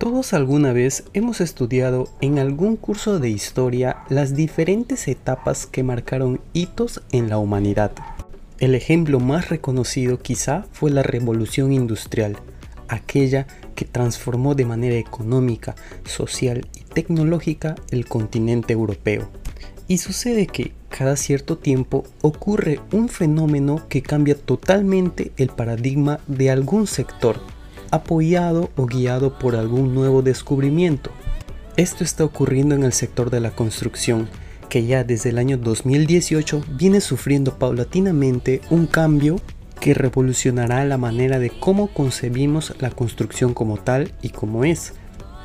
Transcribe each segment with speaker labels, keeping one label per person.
Speaker 1: Todos alguna vez hemos estudiado en algún curso de historia las diferentes etapas que marcaron hitos en la humanidad. El ejemplo más reconocido quizá fue la revolución industrial, aquella que transformó de manera económica, social y tecnológica el continente europeo. Y sucede que cada cierto tiempo ocurre un fenómeno que cambia totalmente el paradigma de algún sector apoyado o guiado por algún nuevo descubrimiento. Esto está ocurriendo en el sector de la construcción, que ya desde el año 2018 viene sufriendo paulatinamente un cambio que revolucionará la manera de cómo concebimos la construcción como tal y como es.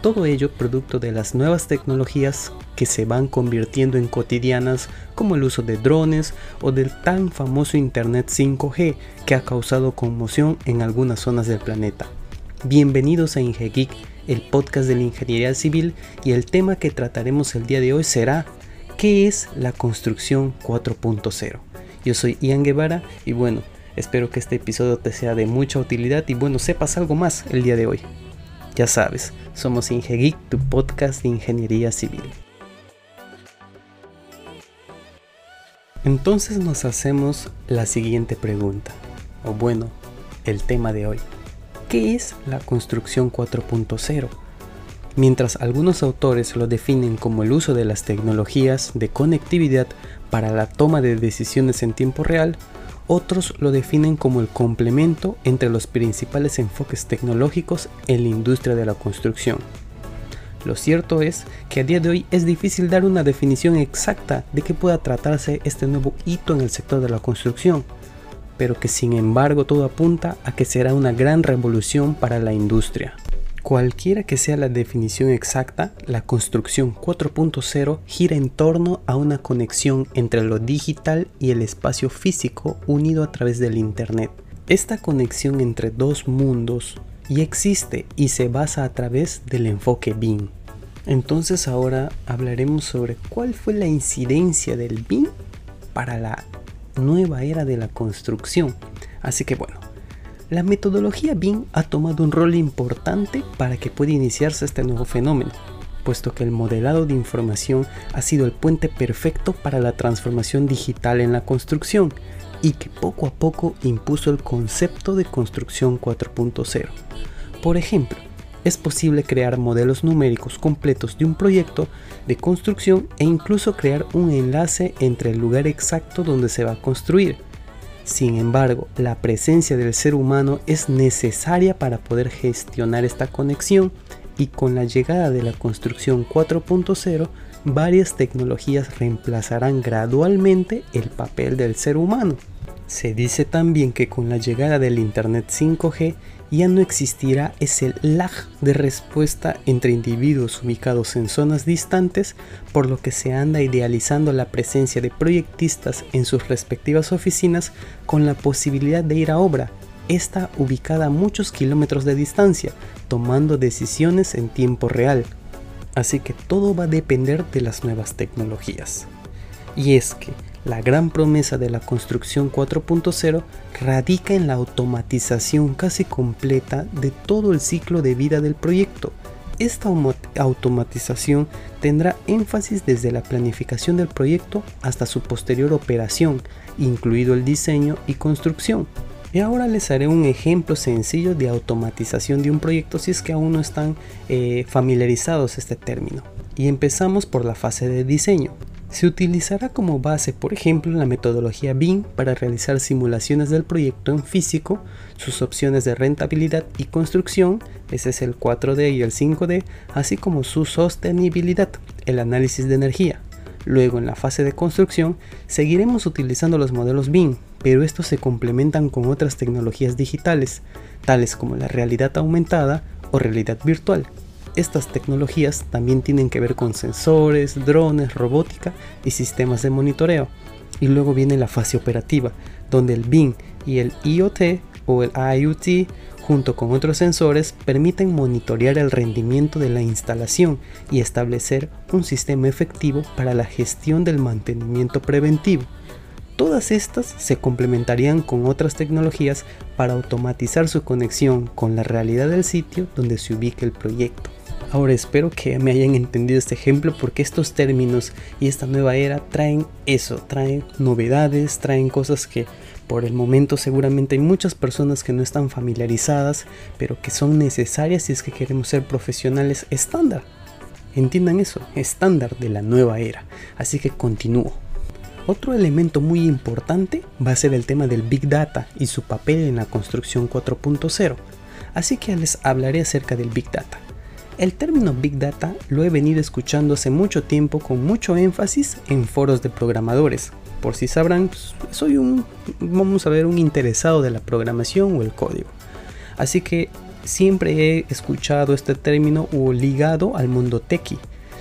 Speaker 1: Todo ello producto de las nuevas tecnologías que se van convirtiendo en cotidianas como el uso de drones o del tan famoso Internet 5G que ha causado conmoción en algunas zonas del planeta. Bienvenidos a IngeGeek, el podcast de la ingeniería civil y el tema que trataremos el día de hoy será ¿qué es la construcción 4.0? Yo soy Ian Guevara y bueno, espero que este episodio te sea de mucha utilidad y bueno, sepas algo más el día de hoy. Ya sabes, somos IngeGeek, tu podcast de ingeniería civil. Entonces nos hacemos la siguiente pregunta, o bueno, el tema de hoy. ¿Qué es la construcción 4.0? Mientras algunos autores lo definen como el uso de las tecnologías de conectividad para la toma de decisiones en tiempo real, otros lo definen como el complemento entre los principales enfoques tecnológicos en la industria de la construcción. Lo cierto es que a día de hoy es difícil dar una definición exacta de qué pueda tratarse este nuevo hito en el sector de la construcción, pero que sin embargo todo apunta a que será una gran revolución para la industria. Cualquiera que sea la definición exacta, la construcción 4.0 gira en torno a una conexión entre lo digital y el espacio físico unido a través del Internet. Esta conexión entre dos mundos ya existe y se basa a través del enfoque BIM. Entonces ahora hablaremos sobre cuál fue la incidencia del BIM para la nueva era de la construcción. Así que bueno, la metodología BIM ha tomado un rol importante para que pueda iniciarse este nuevo fenómeno, puesto que el modelado de información ha sido el puente perfecto para la transformación digital en la construcción y que poco a poco impuso el concepto de construcción 4.0. Por ejemplo, es posible crear modelos numéricos completos de un proyecto de construcción e incluso crear un enlace entre el lugar exacto donde se va a construir. Sin embargo, la presencia del ser humano es necesaria para poder gestionar esta conexión y con la llegada de la construcción 4.0, varias tecnologías reemplazarán gradualmente el papel del ser humano. Se dice también que con la llegada del Internet 5G ya no existirá ese lag de respuesta entre individuos ubicados en zonas distantes, por lo que se anda idealizando la presencia de proyectistas en sus respectivas oficinas con la posibilidad de ir a obra, esta ubicada a muchos kilómetros de distancia, tomando decisiones en tiempo real. Así que todo va a depender de las nuevas tecnologías. Y es que la gran promesa de la construcción 4.0 radica en la automatización casi completa de todo el ciclo de vida del proyecto. Esta automatización tendrá énfasis desde la planificación del proyecto hasta su posterior operación, incluido el diseño y construcción. Y ahora les haré un ejemplo sencillo de automatización de un proyecto si es que aún no están eh, familiarizados este término. Y empezamos por la fase de diseño. Se utilizará como base, por ejemplo, la metodología BIM para realizar simulaciones del proyecto en físico, sus opciones de rentabilidad y construcción, ese es el 4D y el 5D, así como su sostenibilidad, el análisis de energía. Luego, en la fase de construcción, seguiremos utilizando los modelos BIM, pero estos se complementan con otras tecnologías digitales, tales como la realidad aumentada o realidad virtual, estas tecnologías también tienen que ver con sensores, drones, robótica y sistemas de monitoreo. Y luego viene la fase operativa, donde el BIM y el IoT o el IoT junto con otros sensores permiten monitorear el rendimiento de la instalación y establecer un sistema efectivo para la gestión del mantenimiento preventivo. Todas estas se complementarían con otras tecnologías para automatizar su conexión con la realidad del sitio donde se ubica el proyecto. Ahora espero que me hayan entendido este ejemplo porque estos términos y esta nueva era traen eso, traen novedades, traen cosas que por el momento seguramente hay muchas personas que no están familiarizadas, pero que son necesarias si es que queremos ser profesionales estándar. Entiendan eso, estándar de la nueva era. Así que continúo. Otro elemento muy importante va a ser el tema del Big Data y su papel en la construcción 4.0. Así que les hablaré acerca del Big Data. El término Big Data lo he venido escuchando hace mucho tiempo con mucho énfasis en foros de programadores. Por si sabrán, pues, soy un, vamos a ver, un interesado de la programación o el código. Así que siempre he escuchado este término o ligado al mundo techie,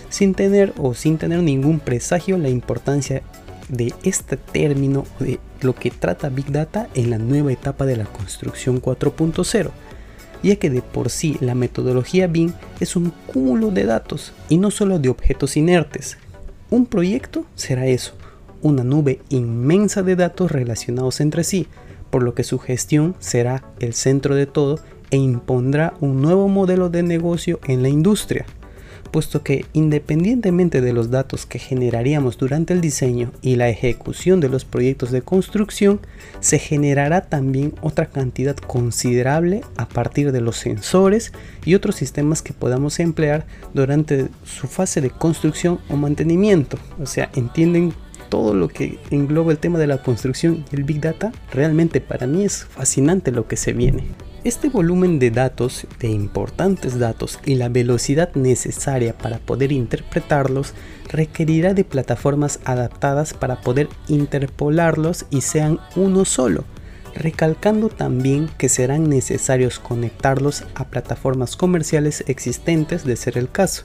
Speaker 1: sin tener o sin tener ningún presagio la importancia de este término de lo que trata Big Data en la nueva etapa de la construcción 4.0 ya que de por sí la metodología BIM es un cúmulo de datos y no solo de objetos inertes. Un proyecto será eso, una nube inmensa de datos relacionados entre sí, por lo que su gestión será el centro de todo e impondrá un nuevo modelo de negocio en la industria puesto que independientemente de los datos que generaríamos durante el diseño y la ejecución de los proyectos de construcción, se generará también otra cantidad considerable a partir de los sensores y otros sistemas que podamos emplear durante su fase de construcción o mantenimiento. O sea, entienden todo lo que engloba el tema de la construcción y el Big Data, realmente para mí es fascinante lo que se viene. Este volumen de datos, de importantes datos y la velocidad necesaria para poder interpretarlos requerirá de plataformas adaptadas para poder interpolarlos y sean uno solo, recalcando también que serán necesarios conectarlos a plataformas comerciales existentes de ser el caso.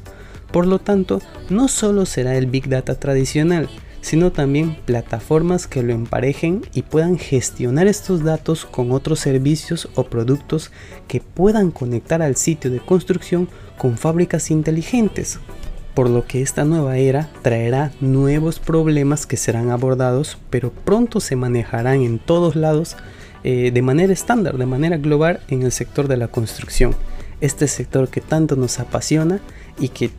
Speaker 1: Por lo tanto, no solo será el Big Data tradicional, sino también plataformas que lo emparejen y puedan gestionar estos datos con otros servicios o productos que puedan conectar al sitio de construcción con fábricas inteligentes. Por lo que esta nueva era traerá nuevos problemas que serán abordados, pero pronto se manejarán en todos lados eh, de manera estándar, de manera global en el sector de la construcción. Este sector que tanto nos apasiona y que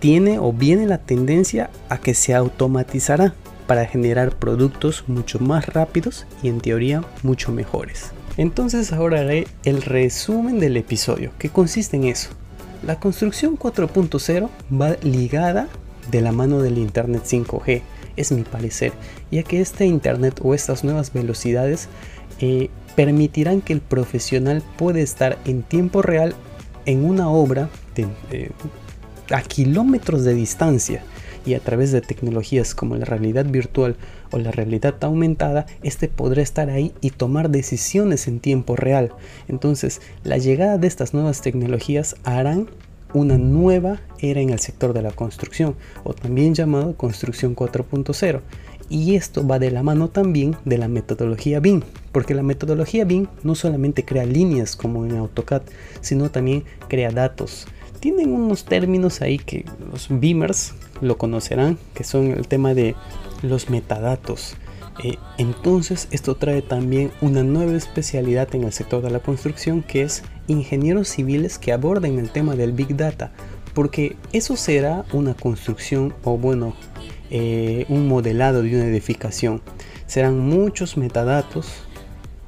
Speaker 1: tiene o viene la tendencia a que se automatizará para generar productos mucho más rápidos y en teoría mucho mejores. Entonces ahora haré el resumen del episodio, que consiste en eso. La construcción 4.0 va ligada de la mano del Internet 5G, es mi parecer, ya que este Internet o estas nuevas velocidades eh, permitirán que el profesional pueda estar en tiempo real en una obra de, a kilómetros de distancia y a través de tecnologías como la realidad virtual o la realidad aumentada, este podrá estar ahí y tomar decisiones en tiempo real. Entonces, la llegada de estas nuevas tecnologías harán una nueva era en el sector de la construcción, o también llamado construcción 4.0. Y esto va de la mano también de la metodología BIM, porque la metodología BIM no solamente crea líneas como en AutoCAD, sino también crea datos, tienen unos términos ahí que los beamers lo conocerán, que son el tema de los metadatos. Eh, entonces esto trae también una nueva especialidad en el sector de la construcción que es ingenieros civiles que aborden el tema del big data porque eso será una construcción o bueno eh, un modelado de una edificación serán muchos metadatos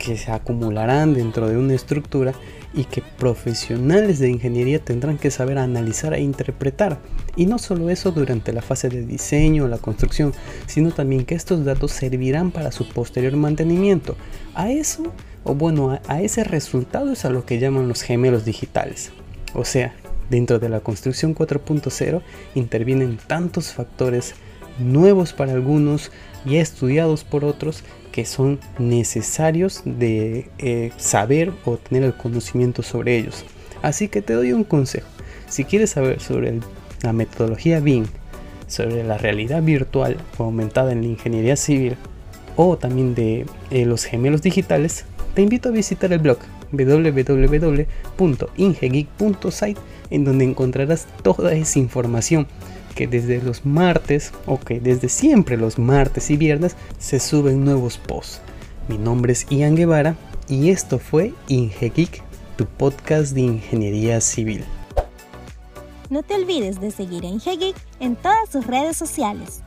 Speaker 1: que se acumularán dentro de una estructura y que profesionales de ingeniería tendrán que saber analizar e interpretar. Y no solo eso durante la fase de diseño o la construcción, sino también que estos datos servirán para su posterior mantenimiento. A eso, o bueno, a, ese resultado es a lo que llaman los gemelos digitales. O sea, dentro de la construcción 4.0 intervienen tantos factores nuevos para algunos y estudiados por otros que son necesarios de eh, saber o tener el conocimiento sobre ellos. Así que te doy un consejo. Si quieres saber sobre la metodología BIM, sobre la realidad virtual aumentada en la ingeniería civil o también de eh, los gemelos digitales, te invito a visitar el blog www.ingegeek.site en donde encontrarás toda esa información que desde los martes, o que desde siempre los martes y viernes, se suben nuevos posts. Mi nombre es Ian Guevara y esto fue IngeGeek, tu podcast de ingeniería civil.
Speaker 2: No te olvides de seguir a Ingegeek en todas sus redes sociales.